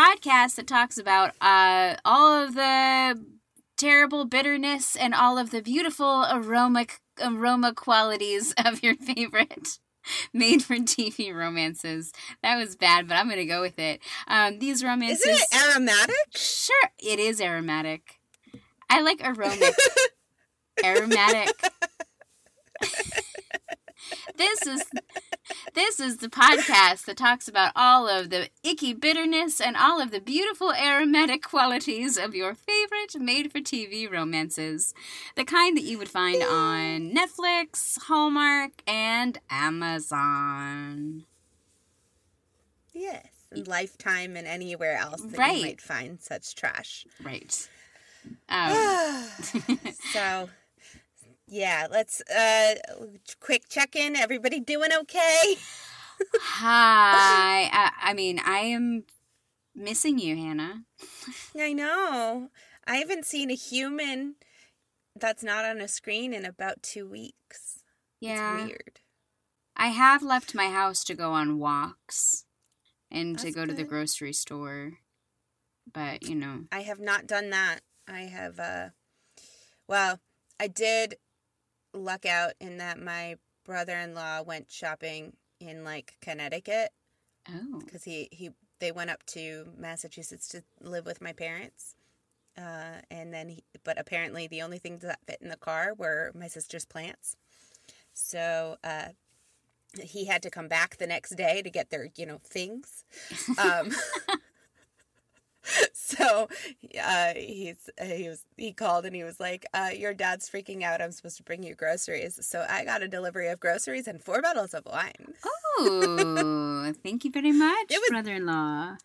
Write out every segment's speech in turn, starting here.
podcast that talks about uh, all of the terrible bitterness and all of the beautiful aroma aroma qualities of your favorite made for TV romances. That was bad, but I'm going to go with it. Um, these romances. Isn't it aromatic? Sure, it is aromatic. I like aromatic. aromatic. this is this is the podcast that talks about all of the icky bitterness and all of the beautiful aromatic qualities of your favorite made for TV romances. The kind that you would find on Netflix, Hallmark, and Amazon. Yes, and Lifetime and anywhere else that right. you might find such trash. Right. Um. so yeah, let's uh quick check in. Everybody doing okay? Hi. I, I mean, I am missing you, Hannah. I know. I haven't seen a human that's not on a screen in about 2 weeks. Yeah. It's weird. I have left my house to go on walks and that's to go good. to the grocery store. But, you know, I have not done that. I have uh well, I did luck out in that my brother-in-law went shopping in like Connecticut. Oh. Cuz he he they went up to Massachusetts to live with my parents. Uh, and then he, but apparently the only things that fit in the car were my sister's plants. So, uh, he had to come back the next day to get their, you know, things. Um, so uh, he's he was he called and he was like, uh, "Your dad's freaking out. I'm supposed to bring you groceries." So I got a delivery of groceries and four bottles of wine. Oh, thank you very much, was, brother-in-law.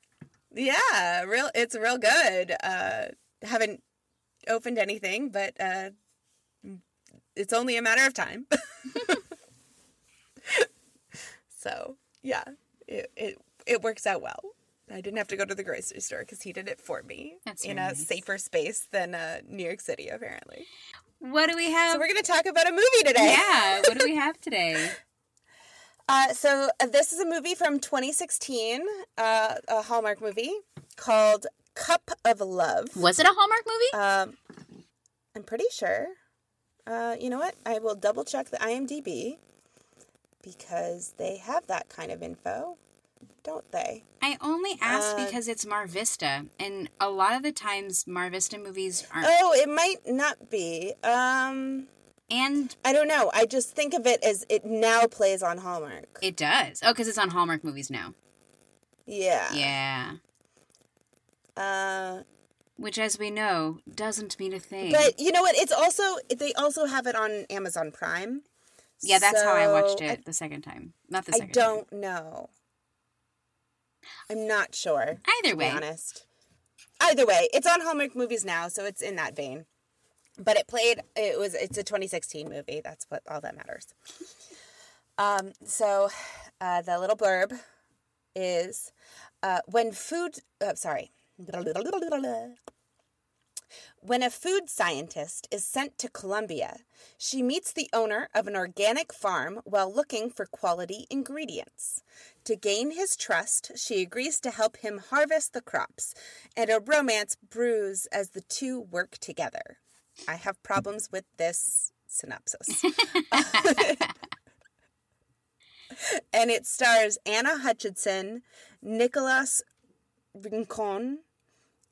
Yeah, real. It's real good. Uh, haven't opened anything, but uh, it's only a matter of time. so yeah, it, it it works out well. I didn't have to go to the grocery store because he did it for me That's in a nice. safer space than uh, New York City, apparently. What do we have? So we're going to talk about a movie today. Yeah, what do we have today? Uh, so uh, this is a movie from 2016, uh, a Hallmark movie called Cup of Love. Was it a Hallmark movie? Um, I'm pretty sure. Uh, you know what? I will double check the IMDb because they have that kind of info don't they? I only ask uh, because it's Mar Vista, and a lot of the times Mar Vista movies aren't. Oh, it might not be. Um, and I don't know. I just think of it as it now plays on Hallmark. It does. Oh, because it's on Hallmark movies now. Yeah. Yeah. Uh, which, as we know, doesn't mean a thing. But you know what? It's also they also have it on Amazon Prime. Yeah, that's so how I watched it I, the second time. Not the second. I don't time. know. I'm not sure. Either way, honest. Either way, it's on Hallmark movies now, so it's in that vein. But it played. It was. It's a 2016 movie. That's what all that matters. Um. So, uh, the little blurb is, uh, when food. Uh, sorry. When a food scientist is sent to Colombia, she meets the owner of an organic farm while looking for quality ingredients. To gain his trust, she agrees to help him harvest the crops, and a romance brews as the two work together. I have problems with this synopsis. and it stars Anna Hutchinson, Nicholas Rincon,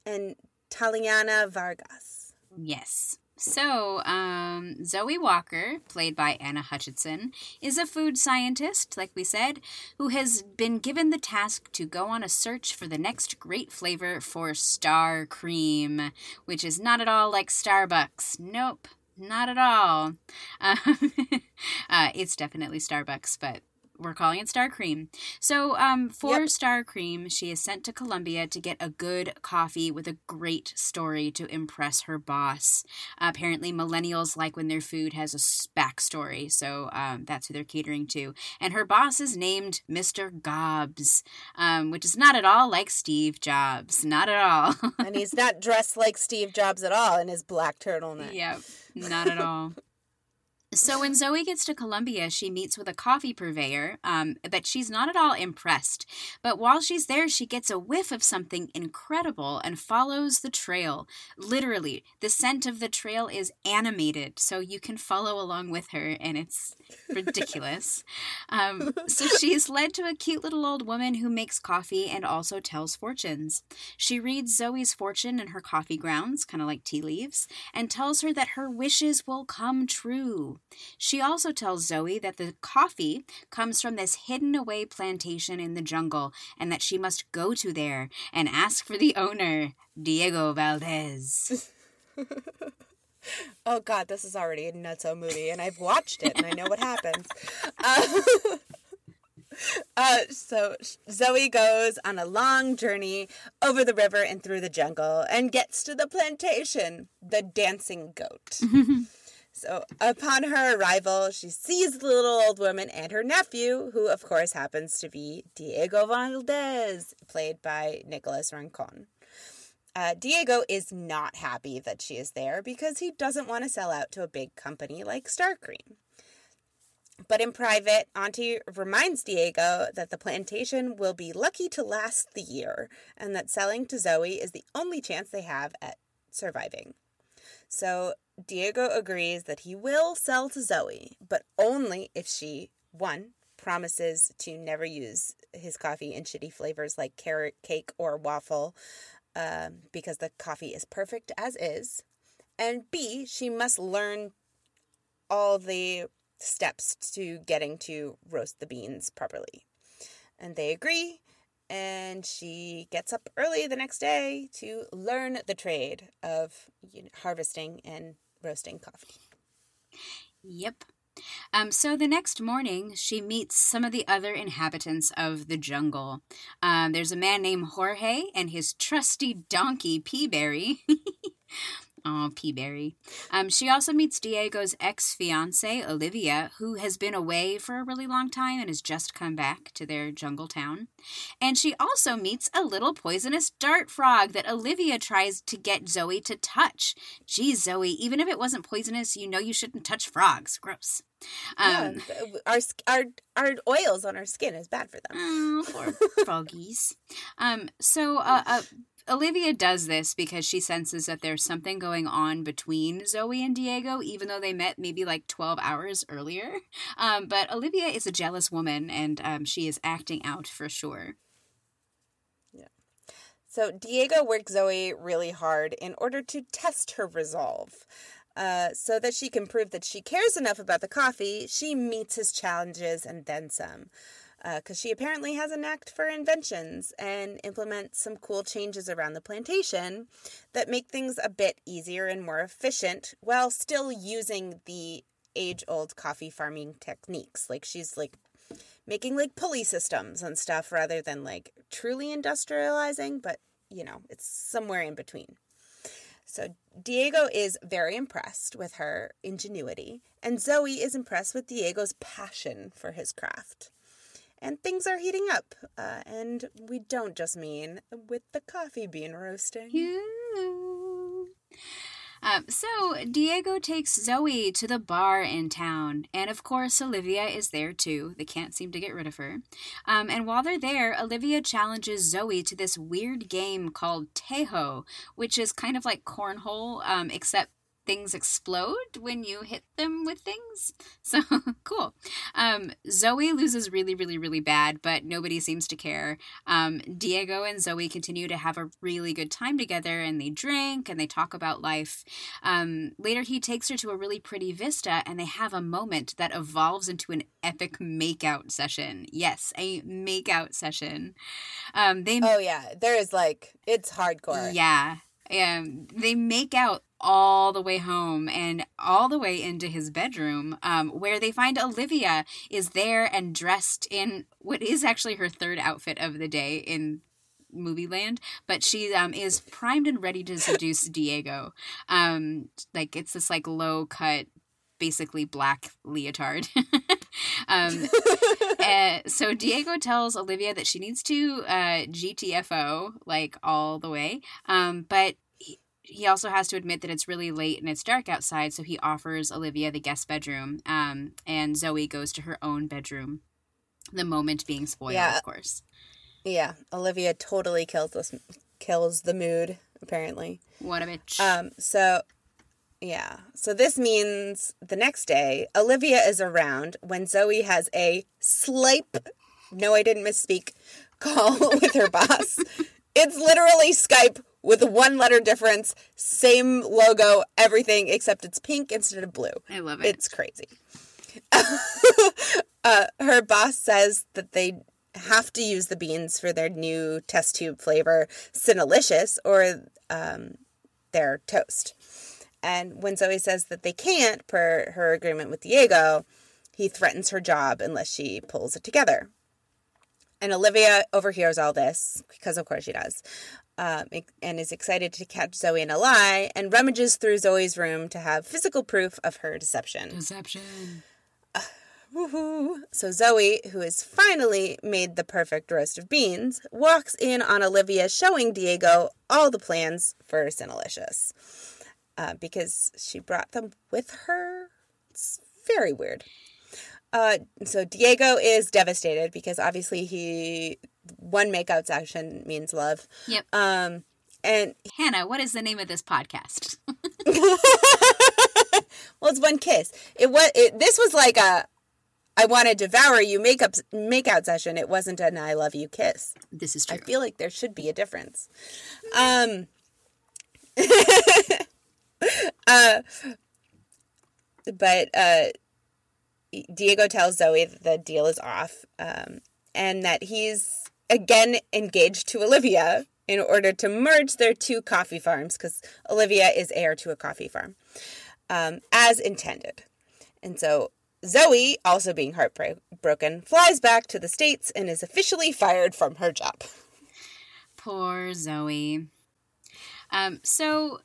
and Taliana Vargas. Yes. So, um, Zoe Walker, played by Anna Hutchinson, is a food scientist, like we said, who has been given the task to go on a search for the next great flavor for Star Cream, which is not at all like Starbucks. Nope, not at all. Um, uh, it's definitely Starbucks, but we're calling it Star Cream. So, um, for yep. Star Cream, she is sent to Colombia to get a good coffee with a great story to impress her boss. Uh, apparently, millennials like when their food has a backstory, so um, that's who they're catering to. And her boss is named Mr. Gobbs, um, which is not at all like Steve Jobs. Not at all. and he's not dressed like Steve Jobs at all in his black turtleneck. Yep, not at all. So when Zoe gets to Colombia, she meets with a coffee purveyor, um, but she's not at all impressed. But while she's there, she gets a whiff of something incredible and follows the trail. Literally, the scent of the trail is animated, so you can follow along with her, and it's ridiculous. um, so she's led to a cute little old woman who makes coffee and also tells fortunes. She reads Zoe's fortune in her coffee grounds, kind of like tea leaves, and tells her that her wishes will come true. She also tells Zoe that the coffee comes from this hidden away plantation in the jungle and that she must go to there and ask for the owner, Diego Valdez. oh god, this is already a nutso movie, and I've watched it and I know what happens. Uh, uh, so Zoe goes on a long journey over the river and through the jungle and gets to the plantation, the dancing goat. So, upon her arrival, she sees the little old woman and her nephew, who, of course, happens to be Diego Valdez, played by Nicholas Rincon. Uh, Diego is not happy that she is there because he doesn't want to sell out to a big company like Starcream. But in private, Auntie reminds Diego that the plantation will be lucky to last the year and that selling to Zoe is the only chance they have at surviving. So Diego agrees that he will sell to Zoe, but only if she, one, promises to never use his coffee in shitty flavors like carrot cake or waffle, um, because the coffee is perfect as is. And B, she must learn all the steps to getting to roast the beans properly. And they agree, and she gets up early the next day to learn the trade of you know, harvesting and roasting coffee. Yep. Um, so the next morning, she meets some of the other inhabitants of the jungle. Um, there's a man named Jorge and his trusty donkey, Peaberry. Oh, Peaberry. Um, she also meets Diego's ex fiancee, Olivia, who has been away for a really long time and has just come back to their jungle town. And she also meets a little poisonous dart frog that Olivia tries to get Zoe to touch. Geez, Zoe, even if it wasn't poisonous, you know you shouldn't touch frogs. Gross. Um, yeah, our our our oils on our skin is bad for them. Oh, poor froggies. Um, so uh, uh, Olivia does this because she senses that there's something going on between Zoe and Diego, even though they met maybe like 12 hours earlier. Um, but Olivia is a jealous woman and um, she is acting out for sure. Yeah. So Diego works Zoe really hard in order to test her resolve. Uh, so that she can prove that she cares enough about the coffee, she meets his challenges and then some because uh, she apparently has a knack for inventions and implements some cool changes around the plantation that make things a bit easier and more efficient while still using the age old coffee farming techniques. Like she's like making like pulley systems and stuff rather than like truly industrializing, but you know, it's somewhere in between. So Diego is very impressed with her ingenuity, and Zoe is impressed with Diego's passion for his craft and things are heating up. Uh, and we don't just mean with the coffee bean roasting. Um, so Diego takes Zoe to the bar in town, and of course Olivia is there too. They can't seem to get rid of her. Um, and while they're there, Olivia challenges Zoe to this weird game called Tejo, which is kind of like cornhole, um, except things explode when you hit them with things. So cool. Um, Zoe loses really, really, really bad, but nobody seems to care. Um, Diego and Zoe continue to have a really good time together and they drink and they talk about life. Um, later, he takes her to a really pretty vista and they have a moment that evolves into an epic makeout session. Yes, a makeout session. Um, they. Oh, yeah. There is like, it's hardcore. Yeah. Um, they make out all the way home and all the way into his bedroom, um, where they find Olivia is there and dressed in what is actually her third outfit of the day in movie land but she um is primed and ready to seduce diego. Um like it's this like low cut basically black leotard um uh, so diego tells olivia that she needs to uh gtfo like all the way um but he he also has to admit that it's really late and it's dark outside, so he offers Olivia the guest bedroom. Um, and Zoe goes to her own bedroom. The moment being spoiled, Yeah. of course. Yeah, Olivia totally kills this kills the mood apparently. What a bitch. Um so yeah. So this means the next day Olivia is around when Zoe has a slipe no I didn't misspeak call with her boss. It's literally Skype with one letter difference, same logo, everything except it's pink instead of blue. I love it. It's crazy. uh, her boss says that they have to use the beans for their new test tube flavor, Cinnalicious, or um, their toast. And when Zoe says that they can't, per her agreement with Diego, he threatens her job unless she pulls it together. And Olivia overhears all this, because of course she does, um, and is excited to catch Zoe in a lie and rummages through Zoe's room to have physical proof of her deception. Deception. Woohoo! So Zoe, who has finally made the perfect roast of beans, walks in on Olivia showing Diego all the plans for Cinnalicious. Uh, because she brought them with her. It's very weird. Uh, so Diego is devastated because obviously he one makeout session means love. Yep. Um, and Hannah, what is the name of this podcast? well, it's one kiss. It was. It, this was like a I want to devour you makeup makeout session. It wasn't an I love you kiss. this is true. I feel like there should be a difference. Um. uh, but uh, Diego tells Zoe that the deal is off, um, and that he's again engaged to Olivia in order to merge their two coffee farms because Olivia is heir to a coffee farm, um, as intended. And so Zoe, also being heartbroken, flies back to the States and is officially fired from her job. Poor Zoe. Um, so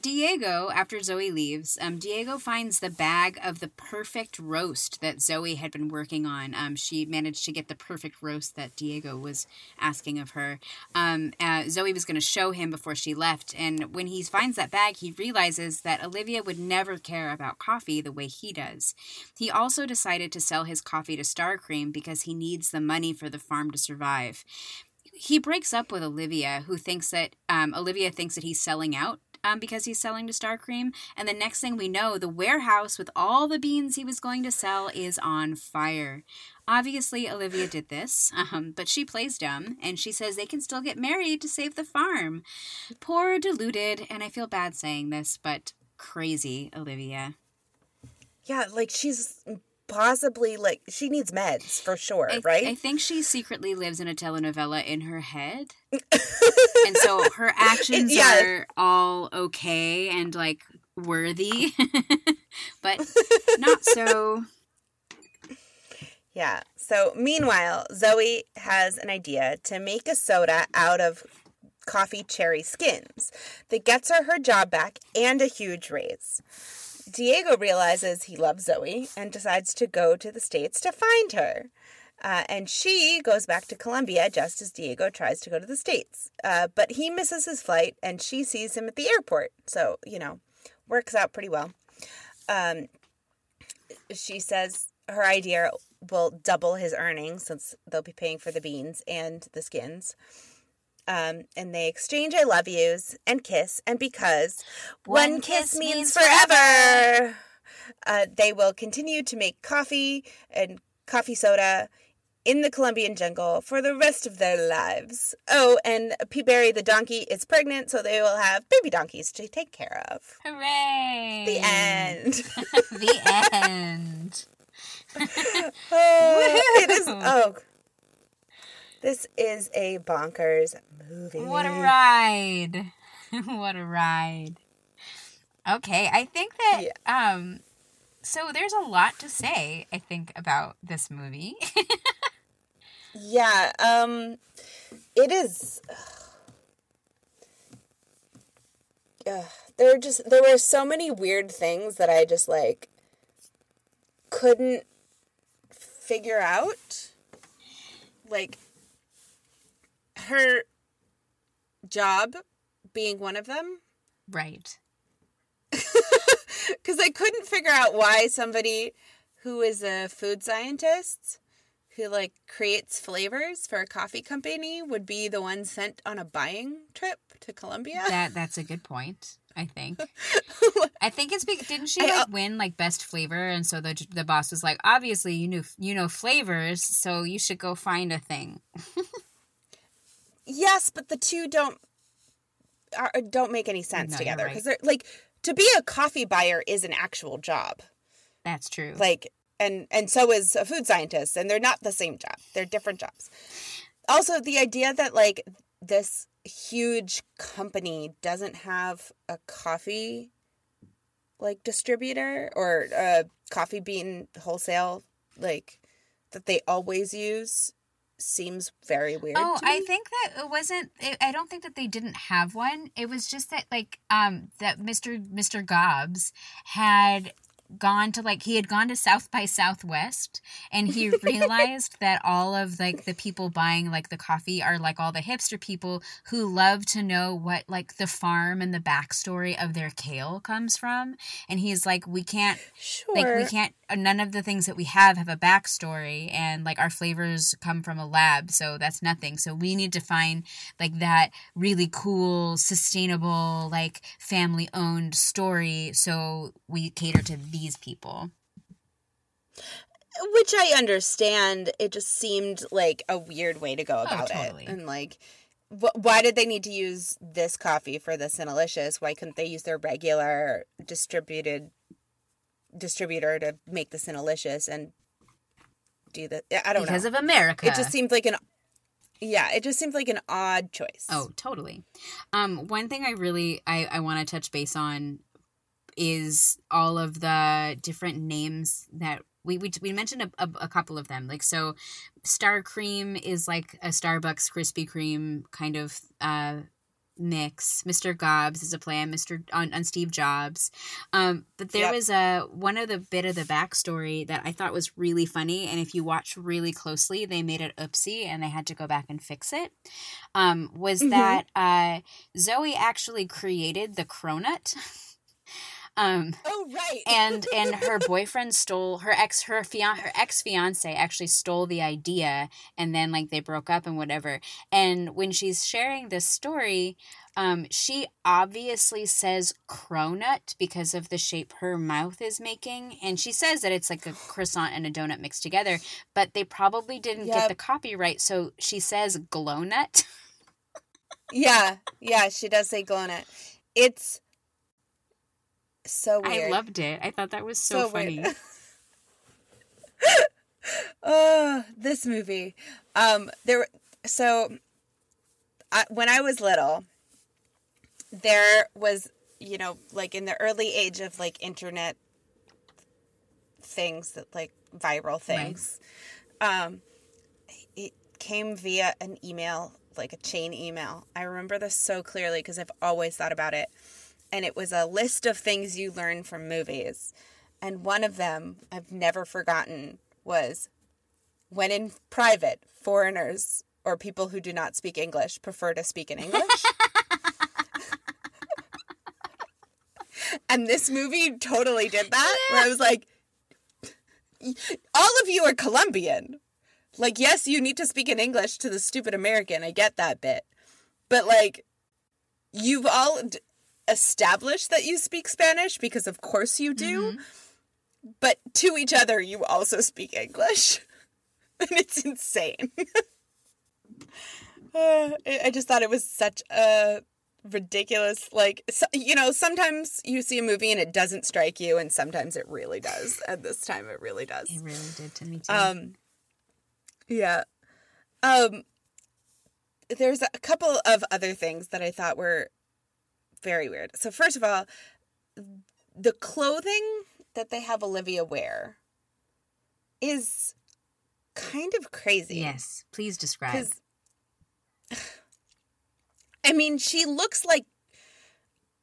Diego, after Zoe leaves, um, Diego finds the bag of the perfect roast that Zoe had been working on. Um, she managed to get the perfect roast that Diego was asking of her. Um, uh, Zoe was going to show him before she left, and when he finds that bag, he realizes that Olivia would never care about coffee the way he does. He also decided to sell his coffee to Star Cream because he needs the money for the farm to survive he breaks up with Olivia, who thinks that um, Olivia thinks that he's selling out um, because he's selling to Star Cream. And the next thing we know, the warehouse with all the beans he was going to sell is on fire. Obviously, Olivia did this, um, but she plays dumb and she says they can still get married to save the farm. Poor, deluded, and I feel bad saying this, but crazy Olivia. Yeah, like she's possibly like she needs meds for sure, I, right? I think she secretly lives in a telenovela in her head. and so her actions Yeah. are all okay and like worthy, but not so. Yeah. So meanwhile, Zoe has an idea to make a soda out of coffee cherry skins that gets her her job back and a huge raise. Diego realizes he loves Zoe and decides to go to the States to find her. Uh, and she goes back to Colombia just as Diego tries to go to the States. Uh, but he misses his flight and she sees him at the airport. So, you know, works out pretty well. Um, she says her idea will double his earnings since they'll be paying for the beans and the skins. Um, and they exchange I love yous and kiss, and because one, One kiss, kiss means means forever, uh, they will continue to make coffee and coffee soda in the Colombian jungle for the rest of their lives. Oh, and Peaberry the donkey is pregnant, so they will have baby donkeys to take care of. Hooray! The end. the end. Oh, it is. Oh, this is a bonkers movie. What a ride! what a ride! Okay, I think that um, so there's a lot to say. I think about this movie. Yeah. Um, it is. Ugh, there are just there were so many weird things that I just like couldn't figure out. Like her job being one of them. Right. Because I couldn't figure out why somebody who is a food scientist who like creates flavors for a coffee company would be the one sent on a buying trip to Colombia. That that's a good point. I think. I think it's because didn't she like uh, win like best flavor, and so the the boss was like, obviously you knew you know flavors, so you should go find a thing. yes, but the two don't are, uh, don't make any sense No, together right. because they're like to be a coffee buyer is an actual job. That's true. like and and so is a food scientist and they're not the same job they're different jobs also the idea that like this huge company doesn't have a coffee like distributor or a coffee bean wholesale like that they always use seems very weird Oh, I think that it wasn't. It, I don't think that they didn't have one. It was just that like um that Mr. Mr. Gobbs had gone to like he had gone to South by Southwest and he realized that all of like the people buying like the coffee are like all the hipster people who love to know what like the farm and the backstory of their kale comes from. And he's like we can't sure like we can't uh, none of the things that we have have a backstory and like our flavors come from a lab so that's nothing. So we need to find like that really cool sustainable like family owned story so we cater to these people which I understand. It just seemed like a weird way to go about Oh, totally. it, and like, wh- why did they need to use this coffee for the Cinnalicious? Why couldn't they use their regular distributed distributor to make the Cinnalicious and do the? I don't because know. Because of america it just seemed like an yeah. It just seemed like an odd choice. Oh, totally. Um, one thing I really I, I want to touch base on is all of the different names that we we, we mentioned a, a, a couple of them. Like so, Star Cream is like a Starbucks Krispy Kreme kind of uh mix. Mr. Gobbs is a play on Mr. on, on Steve Jobs. Um, but there Yep. was a one of the bit of the backstory that I thought was really funny, and if you watch really closely, they made it oopsie and they had to go back and fix it. Um, was Mhm. that uh, Zoe actually created the cronut? um, Oh right. and and her boyfriend stole her ex her fian her ex fiance actually stole the idea and then like they broke up and whatever and when she's sharing this story um she obviously says cronut because of the shape her mouth is making and she says that it's like a croissant and a donut mixed together but they probably didn't get the copyright so she says glownut yeah, yeah. She does say glownet. It's so weird. i loved it i thought that was so, funny oh, this movie. Um, there. So, I, when I was little, there was, you know, like in the early age of like internet things that like viral things. Um, it came via an email, like a chain email. I remember this so clearly because I've always thought about it. And it was a list of things you learn from movies. And one of them I've never forgotten was when in private, foreigners or people who do not speak English prefer to speak in English. and this movie totally did that. Where I was like, all of you are Colombian. Like, yes, you need to speak in English to the stupid American. I get that bit. But, like, you've all established that you speak Spanish because, of course, you do. Mhm. But to each other, you also speak English. and it's insane. Uh, I I just thought it was such a ridiculous, like, so, you know, sometimes you see a movie and it doesn't strike you, and sometimes it really does. And this time it really does. it really did to me too Um, yeah. Um, there's a couple of other things that I thought were very weird. So first of all, the clothing that they have Olivia wear is kind of crazy. yes please describe I mean, she looks like.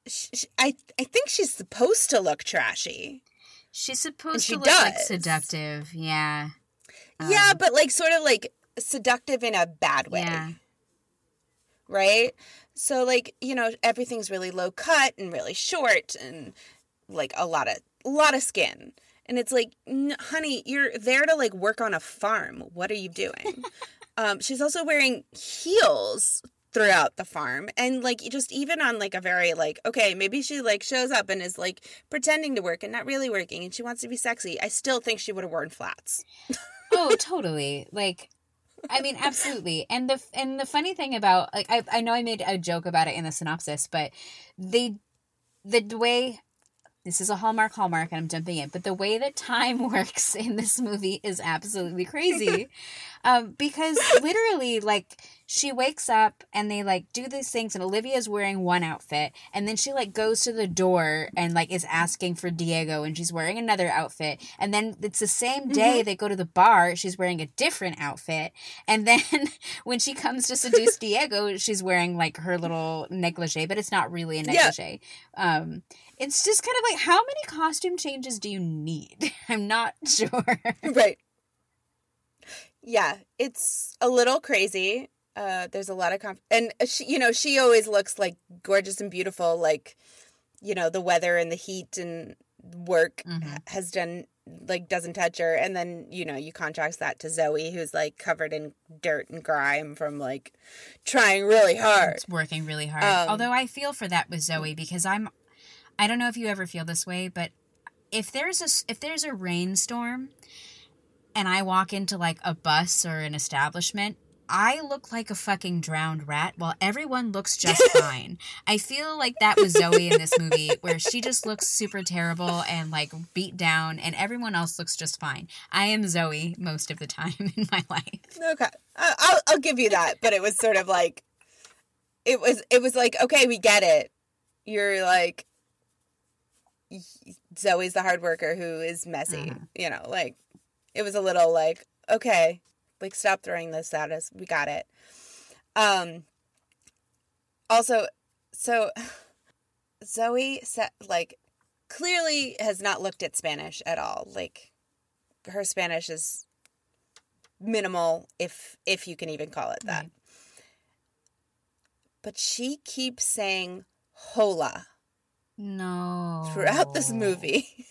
sh sh I I think she's supposed to look trashy. She's supposed she to look like does. seductive, yeah. yeah, Um, but like sort of like seductive in a bad way. Yeah. right? So like, you know, everything's really low cut and really short and like a lot of a lot of skin. And it's like, honey, you're there to like work on a farm. What are you doing? um, she's also wearing heels throughout the farm and like just even on like a very like okay maybe she like shows up and is like pretending to work and not really working and she wants to be sexy i still think she would have worn flats oh totally like I mean, absolutely. And the and the funny thing about like I I know I made a joke about it in the synopsis, but they the way this is a Hallmark Hallmark and I'm jumping in, but the way that time works in this movie is absolutely crazy. um, because literally, like, she wakes up and they like do these things, and Olivia's wearing one outfit, and then she like goes to the door and like is asking for Diego, and she's wearing another outfit, and then it's the same day mm-hmm. they go to the bar, she's wearing a different outfit, and then when she comes to seduce Diego, she's wearing like her little negligee, but it's not really a negligee. Yeah. Um, it's just kind of like how many costume changes do you need? I'm not sure. right. Yeah, it's a little crazy. Uh, there's a lot of conf- and she, you know, she always looks like gorgeous and beautiful. Like, you know, the weather and the heat and work mm-hmm. has done like doesn't touch her. And then you know you contrast that to Zoe, who's like covered in dirt and grime from like trying really hard, it's working really hard. Um, Although I feel for that with Zoe because I'm I don't know if you ever feel this way, but if there's a if there's a rainstorm and I walk into like a bus or an establishment, I look like a fucking drowned rat while everyone looks just fine. I feel like that was Zoe in this movie where she just looks super terrible and like beat down and everyone else looks just fine. I am Zoe most of the time in my life. Okay. I'll I'll give you that, but it was sort of like it was it was like okay, we get it. You're like Zoe's the hard worker who is messy. Mm-hmm. You know, like it was a little like, okay, like stop throwing this at us. We got it. Um also so Zoe said like clearly has not looked at Spanish at all. Like her Spanish is minimal if if you can even call it that. Right. But she keeps saying hola no. Throughout this movie.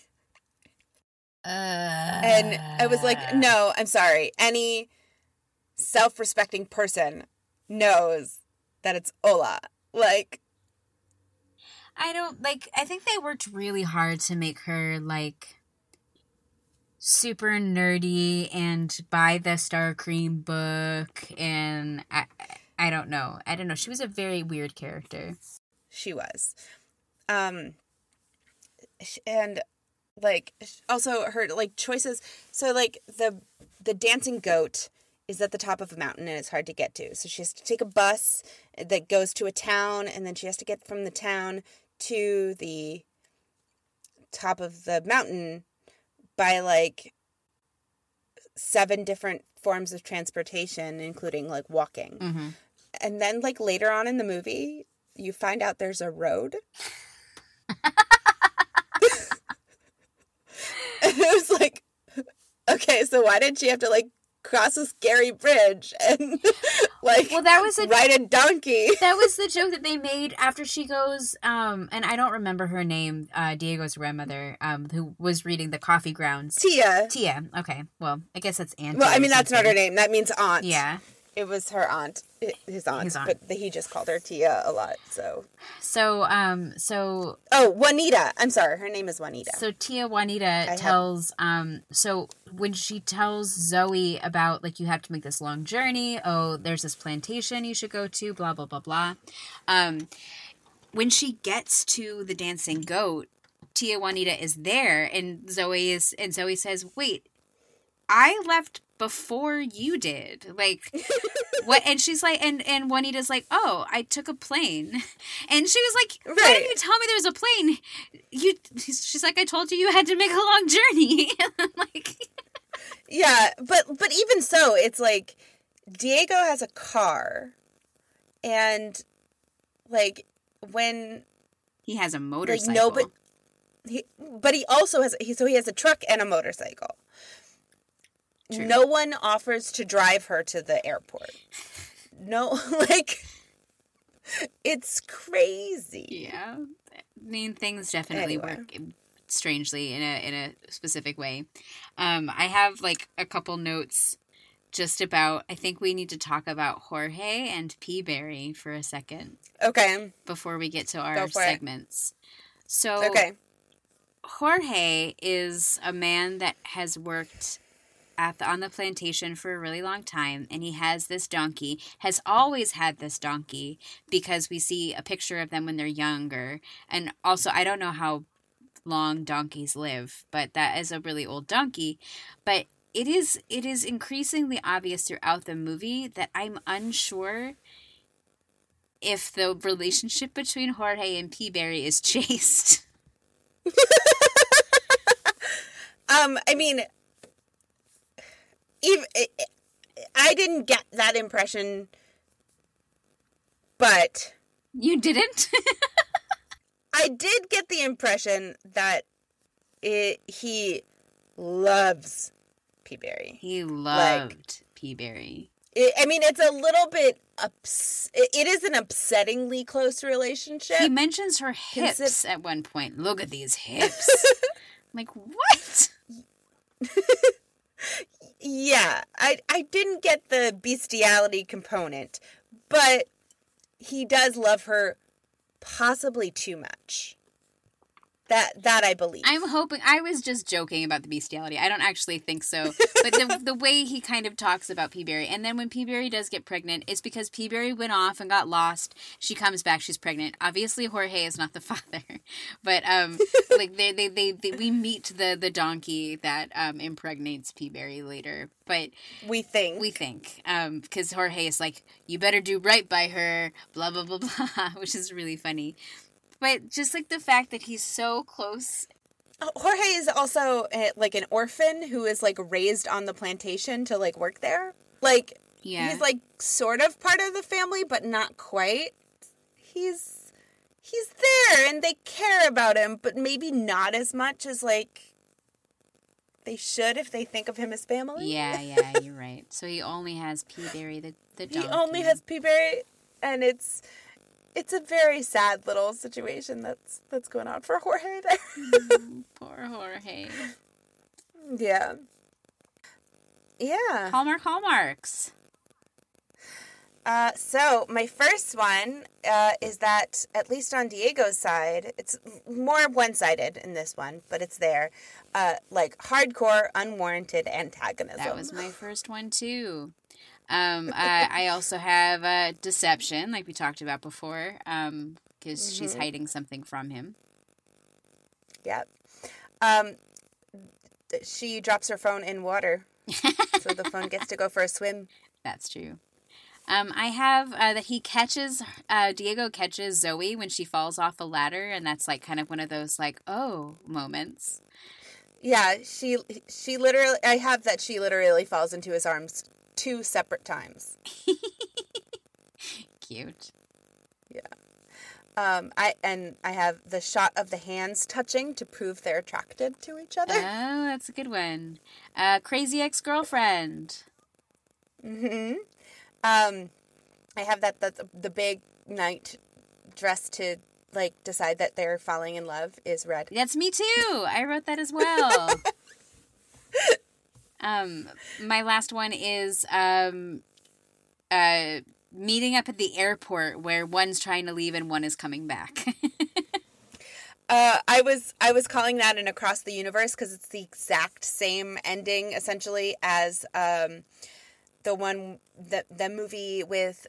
Uh, and I was like, no, I'm sorry. Any self respecting person knows that it's Hola. Like, I don't like, I think they worked really hard to make her like super nerdy and buy the Star Cream book. And I, I don't know. I don't know. She was a very weird character. She was. Um, and like also her like choices. So like the the dancing goat is at the top of a mountain and it's hard to get to. So she has to take a bus that goes to a town and then she has to get from the town to the top of the mountain by like seven different forms of transportation including like walking. Mm-hmm. And then like later on in the movie you find out there's a road and it was like, okay, so why did she have to like cross a scary bridge and like well that was a ride a donkey? That was the joke that they made after she goes um and i don't remember her name uh diego's grandmother um who was reading the coffee grounds. Tia. Tia. Okay. Well i guess that's aunt well i mean that's not her name. That means aunt. Yeah it was her aunt, his aunt, his aunt. but he just called her Tia a lot. So, so, um, so. Oh, Juanita. I'm sorry, her name is Juanita. So Tia Juanita I tells, have... um, so when she tells Zoe about like you have to make this long journey. Oh, there's this plantation you should go to. Blah blah blah blah. Um, when she gets to the dancing goat, Tia Juanita is there, and Zoe is, and Zoe says, "Wait, I left before you did. Like what and she's like and and Juanita's like, "Oh, I took a plane." And she was like, right. "Why didn't you tell me there was a plane?" You she's like, "I told you you had to make a long journey." like Yeah, but but even so, it's like Diego has a car and like when he has a motorcycle. Like, no, but he, but he also has he so he has a truck and a motorcycle. True. No one offers to drive her to the airport. No, like it's crazy. Yeah. I mean, things definitely Anyway. work strangely in a in a specific way. Um, I have like a couple notes just about. I think we need to talk about Jorge and Peaberry for a second Okay. before we get to our for it. segments. So, Okay. Jorge is a man that has worked at the, on the plantation for a really long time and he has this donkey has always had this donkey because we see a picture of them when they're younger. And also I don't know how long donkeys live but that is a really old donkey. But it is it is increasingly obvious throughout the movie that I'm unsure if the relationship between Jorge and Peaberry is chaste. Um, I mean, even eh, eh, I didn't get that impression, but You didn't? I did get the impression that it, he loves Peaberry. He loved Peaberry. It, I mean, it's a little bit ups- it is an upsettingly close relationship. He mentions her hips at one point. Look at these hips. Like, what? yeah, I I didn't get the bestiality component, but he does love her possibly too much. That that I believe. I'm hoping. I was just joking about the bestiality. I don't actually think so. But the, the way he kind of talks about Peaberry, and then when Peaberry does get pregnant, it's because Peaberry went off and got lost. She comes back, she's pregnant. Obviously, Jorge is not the father, but um, like they, they, they, they we meet the the donkey that um impregnates Peaberry later. But we think. we think um because Jorge is like, you better do right by her, blah blah blah blah, which is really funny. But just like the fact that he's so close Jorge is also uh, like an orphan who is like raised on the plantation to like work there. Like Yeah. he's like sort of part of the family, but not quite. He's he's there and they care about him, but maybe not as much as like they should if they think of him as family. Yeah, yeah, you're right. So he only has Peaberry the the He only has Peaberry and it's it's a very sad little situation that's that's going on for Jorge there. Mm, poor Jorge. yeah. Yeah. Hallmark hallmarks. Uh, so my first one uh, is that at least on Diego's side, it's more one-sided in this one, but it's there. Uh, like hardcore, unwarranted antagonism. That was my first one too. Um, I, I also have uh, deception, like we talked about before, um, because she's hiding something from him. Yep. Um, th- she drops her phone in water, so the phone gets to go for a swim. That's true. Um, I have uh, that he catches uh, Diego catches Zoe when she falls off a ladder, and that's like kind of one of those like oh moments. Yeah, she she literally. I have that she literally falls into his arms two separate times. Cute. Yeah. Um, I and I have the shot of the hands touching to prove they're attracted to each other. Oh, that's a good one. Uh, crazy ex girlfriend. hmm Um, I have that that the big night dress to like decide that they're falling in love is red. That's me too. I wrote that as well. um, my last one is um, uh, meeting up at the airport where one's trying to leave and one is coming back. Uh, I was I was calling that an across the universe because it's the exact same ending essentially as um, the one the the movie with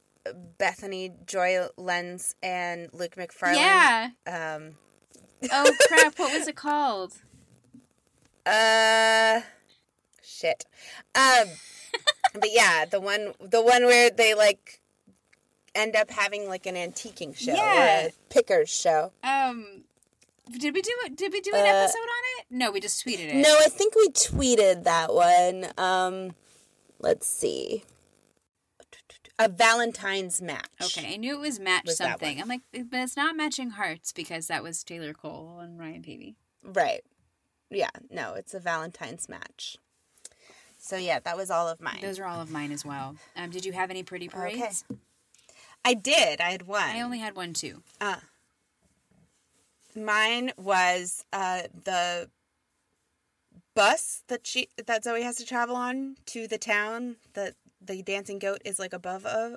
Bethany Joy Lenz and Luke Macfarlane. yeah. Um, Oh crap! What was it called? Uh, shit. Um, but yeah, the one, the one where they like end up having like an antiquing show Yeah. or a pickers show. Um, did we do it? Did we do an Uh, episode on it? No, we just tweeted it. No, I think we tweeted that one. Um, let's see. A Valentine's match. Okay, I knew it was match Was something. I'm like, but it's not matching hearts because that was Taylor Cole and Ryan Paevey. Right. Yeah. No, it's a Valentine's match. So yeah, that was all of mine. Those are all of mine as well. Um, did you have any pretty parades? I did. I had one. I only had one too. Uh, mine was uh, the bus that she that Zoe has to travel on to the town that the dancing goat is like above of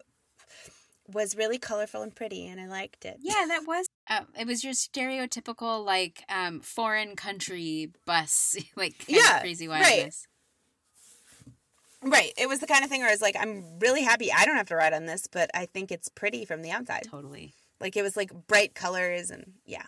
was really colorful and pretty and I liked it. Yeah, that was uh, it was your stereotypical like um foreign country bus like Yeah, crazy wildness. Right. It was the kind of thing where I was like, I'm really happy I don't have to ride on this, but I think it's pretty from the outside. Totally. Like it was like bright colors and yeah.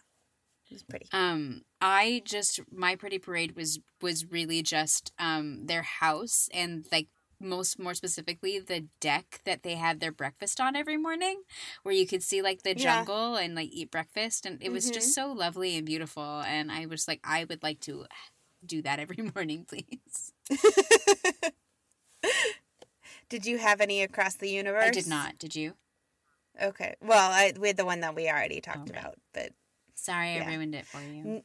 It was pretty. Um, I just my pretty parade was was really just um their house and like most more specifically the deck that they had their breakfast on every morning where you could see like the Yeah. jungle and like eat breakfast and it was just so lovely and beautiful and I was like I would like to do that every morning please. Did you have any across the universe? I did not. Did you? Okay. Well, I we had the one that we already talked Okay. about, but Sorry Yeah. I ruined it for you.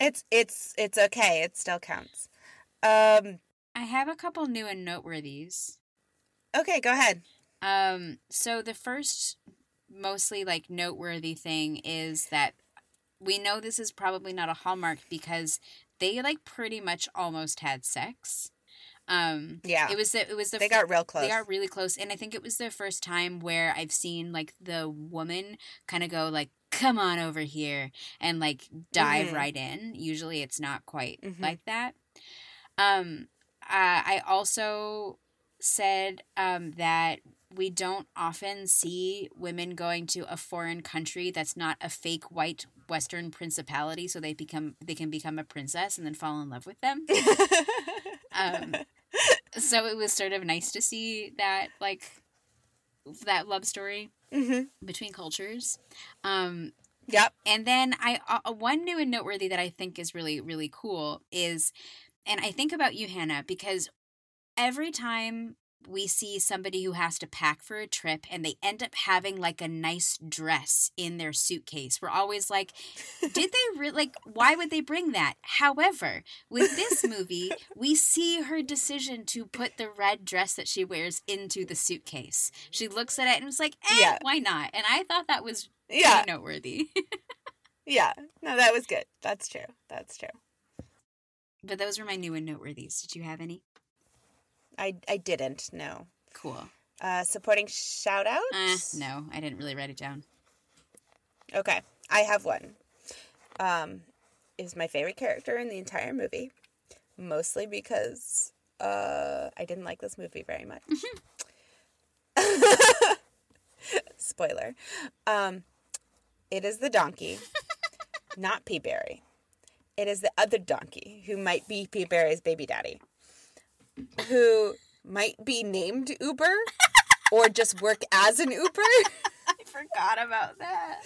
It's it's it's okay. It still counts. Um I have a couple new and noteworthies. okay, go ahead. Um, so the first mostly like noteworthy thing is that we know this is probably not a hallmark because they like pretty much almost had sex. Um, Yeah. it was the it was the They got real close. they got really close, and I think it was the first time where I've seen like the woman kind of go like, "Come on over here," and like dive Mhm. right in. Usually, it's not quite Mhm. like that. Um, uh, I also said um, that we don't often see women going to a foreign country that's not a fake white Western principality, so they become they can become a princess and then fall in love with them. Um, so it was sort of nice to see that like that love story hmm between cultures. Um, Yep. and then I uh, one new and noteworthy that I think is really really cool is, and I think about you, Hannah, because every time we see somebody who has to pack for a trip and they end up having like a nice dress in their suitcase, we're always like, did they really like? Why would they bring that? However, with this movie, we see her decision to put the red dress that she wears into the suitcase. She looks at it and was like, eh, Yeah. why not? And I thought that was Yeah. noteworthy. Yeah. No, that was good. That's true. That's true. but those were my new and noteworthies. Did you have any? I I didn't. No. Cool. Uh supporting shout Uh, outs? no, I didn't really write it down. Okay. I have one. Um is my favorite character in the entire movie. Mostly because uh I didn't like this movie very much. Spoiler. Um it is the donkey, not Peaberry. It is the other donkey who might be Peaberry's baby daddy. Who might be named Uber or just work as an Uber. I forgot about that.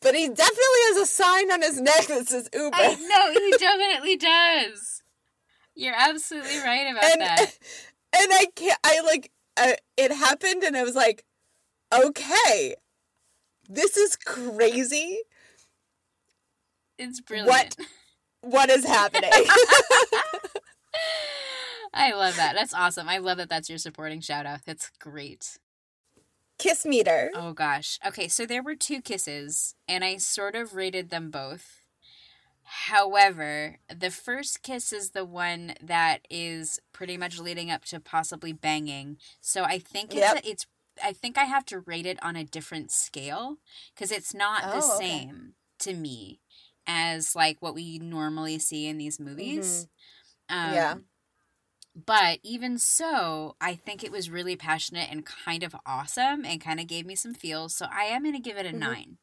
But he definitely has a sign on his neck that says Uber. I know he definitely does. You're absolutely right about and that. and I can't. I like uh, it happened, and I was like, okay, this is crazy. It's brilliant. What? What is happening? I love that. That's awesome. I love that that's your supporting shout out. That's great. Kiss meter. Oh gosh. Okay, so there were two kisses, and I sort of rated them both. However, the first kiss is the one that is pretty much leading up to possibly banging. So I think it's Yep. it's I think I have to rate it on a different scale because it's not the Oh, okay. same to me as like what we normally see in these mm-hmm. movies. Um, Yeah. But even so, I think it was really passionate and kind of awesome and kind of gave me some feels. So I am going to give it a Mhm. nine.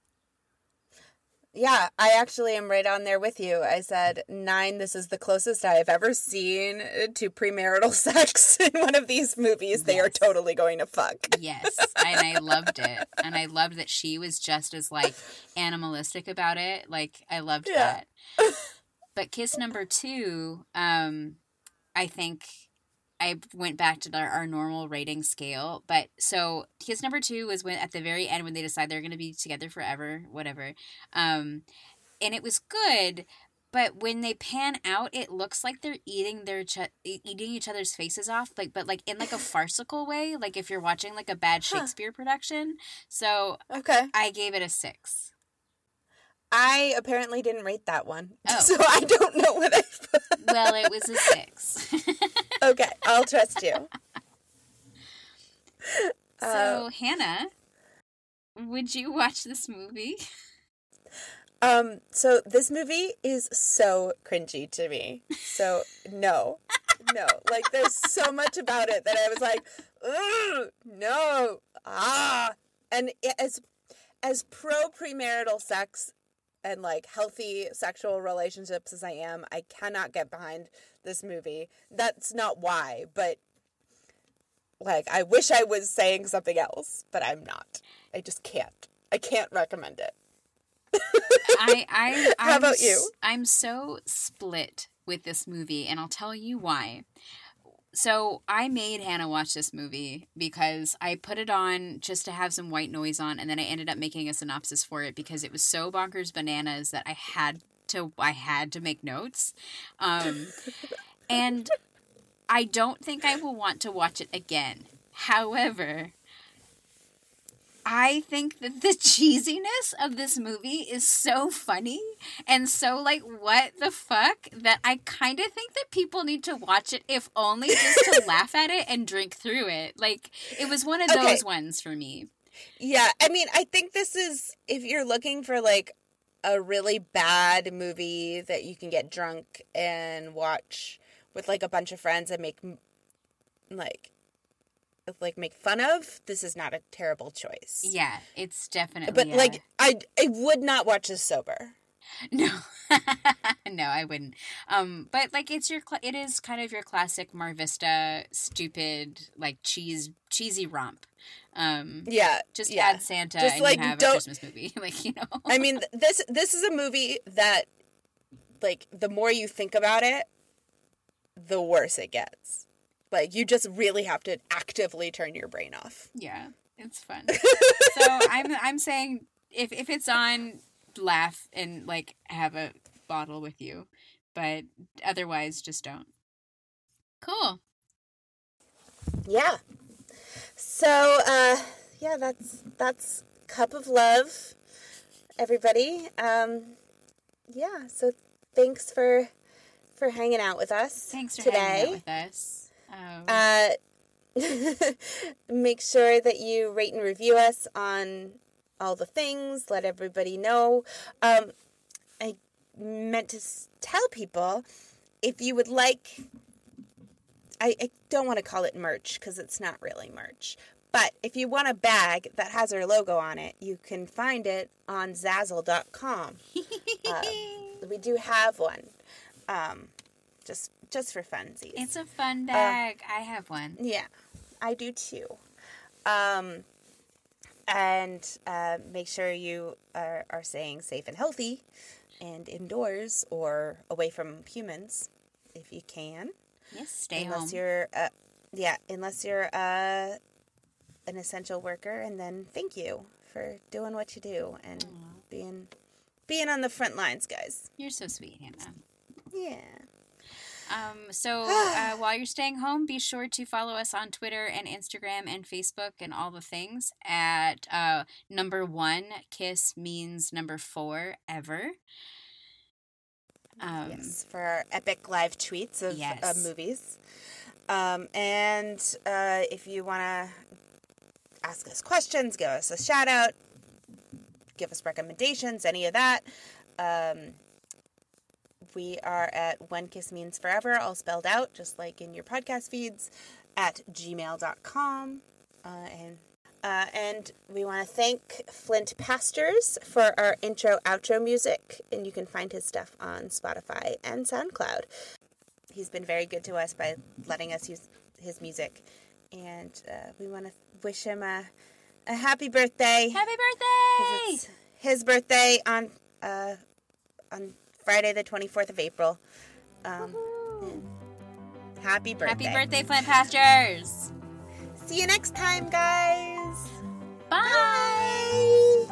Yeah, I actually am right on there with you. I said nine. This is the closest I have ever seen to premarital sex in one of these movies. They are totally going to fuck. Yes, and I loved it, and I loved that she was just as like animalistic about it. Like I loved Yeah. that. But kiss number two, um, I think I went back to our, our normal rating scale. But so kiss number two was when at the very end when they decide they're going to be together forever, whatever. Um, and it was good, but when they pan out, it looks like they're eating their ch- eating each other's faces off, like but like in like a farcical way, like if you're watching like a bad Huh. Shakespeare production. So Okay. I gave it a six. I apparently didn't rate that one. Oh. So I don't know what I. Well, it was a six. Okay, I'll trust you. Uh, so Hannah, would you watch this movie? Um, so this movie is so cringy to me. So no, no, like there's so much about it that I was like, Ugh, no, ah, and as as pro premarital sex and like healthy sexual relationships as I am, I cannot get behind this movie. That's not why, but like I wish I was saying something else, but I'm not. I just can't. I can't recommend it. I, I, I'm, How about you? I'm so split with this movie, and I'll tell you why. So I made Hannah watch this movie because I put it on just to have some white noise on, and then I ended up making a synopsis for it because it was so bonkers bananas that I had to I had to make notes. Um, and I don't think I will want to watch it again. However, I think that the cheesiness of this movie is so funny and so like what the fuck that I kind of think that people need to watch it if only just to laugh at it and drink through it. Like it was one of Okay. those ones for me. Yeah, I mean, I think this is if you're looking for like a really bad movie that you can get drunk and watch with like a bunch of friends and make like like make fun of, this is not a terrible choice. Yeah, it's definitely But a- like I I would not watch this sober. No, no, I wouldn't. Um, but like it's your, cl- it is kind of your classic Mar Vista stupid like cheese cheesy romp. Um, Yeah. just yeah. add Santa Just, and like, you have don't- Christmas movie, like you know. I mean, this this is a movie that like the more you think about it, the worse it gets. Like you just really have to actively turn your brain off. yeah, it's fun. so I'm I'm saying if if it's on, laugh and like have a bottle with you, but otherwise just don't. Cool. Yeah. So, uh, yeah, that's that's cup of love, everybody. Um, yeah. So, thanks for for hanging out with us Thanks for today. hanging out with us. Um, Uh, make sure that you rate and review us on all the things. Let everybody know. Um, I meant to s- tell people if you would like. I, I don't want to call it merch because it's not really merch. But if you want a bag that has our logo on it, you can find it on Zazzle.com. Uh, we do have one, um, just just for funsies. it's a fun bag. I have one. Yeah, I do too. Um, and uh, make sure you are, are staying safe and healthy and indoors or away from humans if you can. Yes, stay unless home. you're, uh, yeah, unless you're uh, an essential worker. And then thank you for doing what you do and being being on the front lines, guys. You're so sweet, Hannah. Yeah. Um, so uh, while you're staying home, be sure to follow us on Twitter and Instagram and Facebook and all the things at uh, number one, kiss means number four, ever. Um, yes, for our epic live tweets of, Yes. of movies. Um, and uh, if you want to ask us questions, give us a shout out, give us recommendations, any of that, um, we are at One Kiss Means Forever, all spelled out, just like in your podcast feeds, at gmail.com. Uh, and uh, and we want to thank Flint Pastors for our intro outro music, and you can find his stuff on Spotify and SoundCloud. He's been very good to us by letting us use his music, and uh, we want to wish him a, a happy birthday. Happy birthday! it's his birthday on uh, on Friday the twenty fourth of April. Um, happy birthday! Happy birthday, Flint Pastures! See you next time, guys. Bye.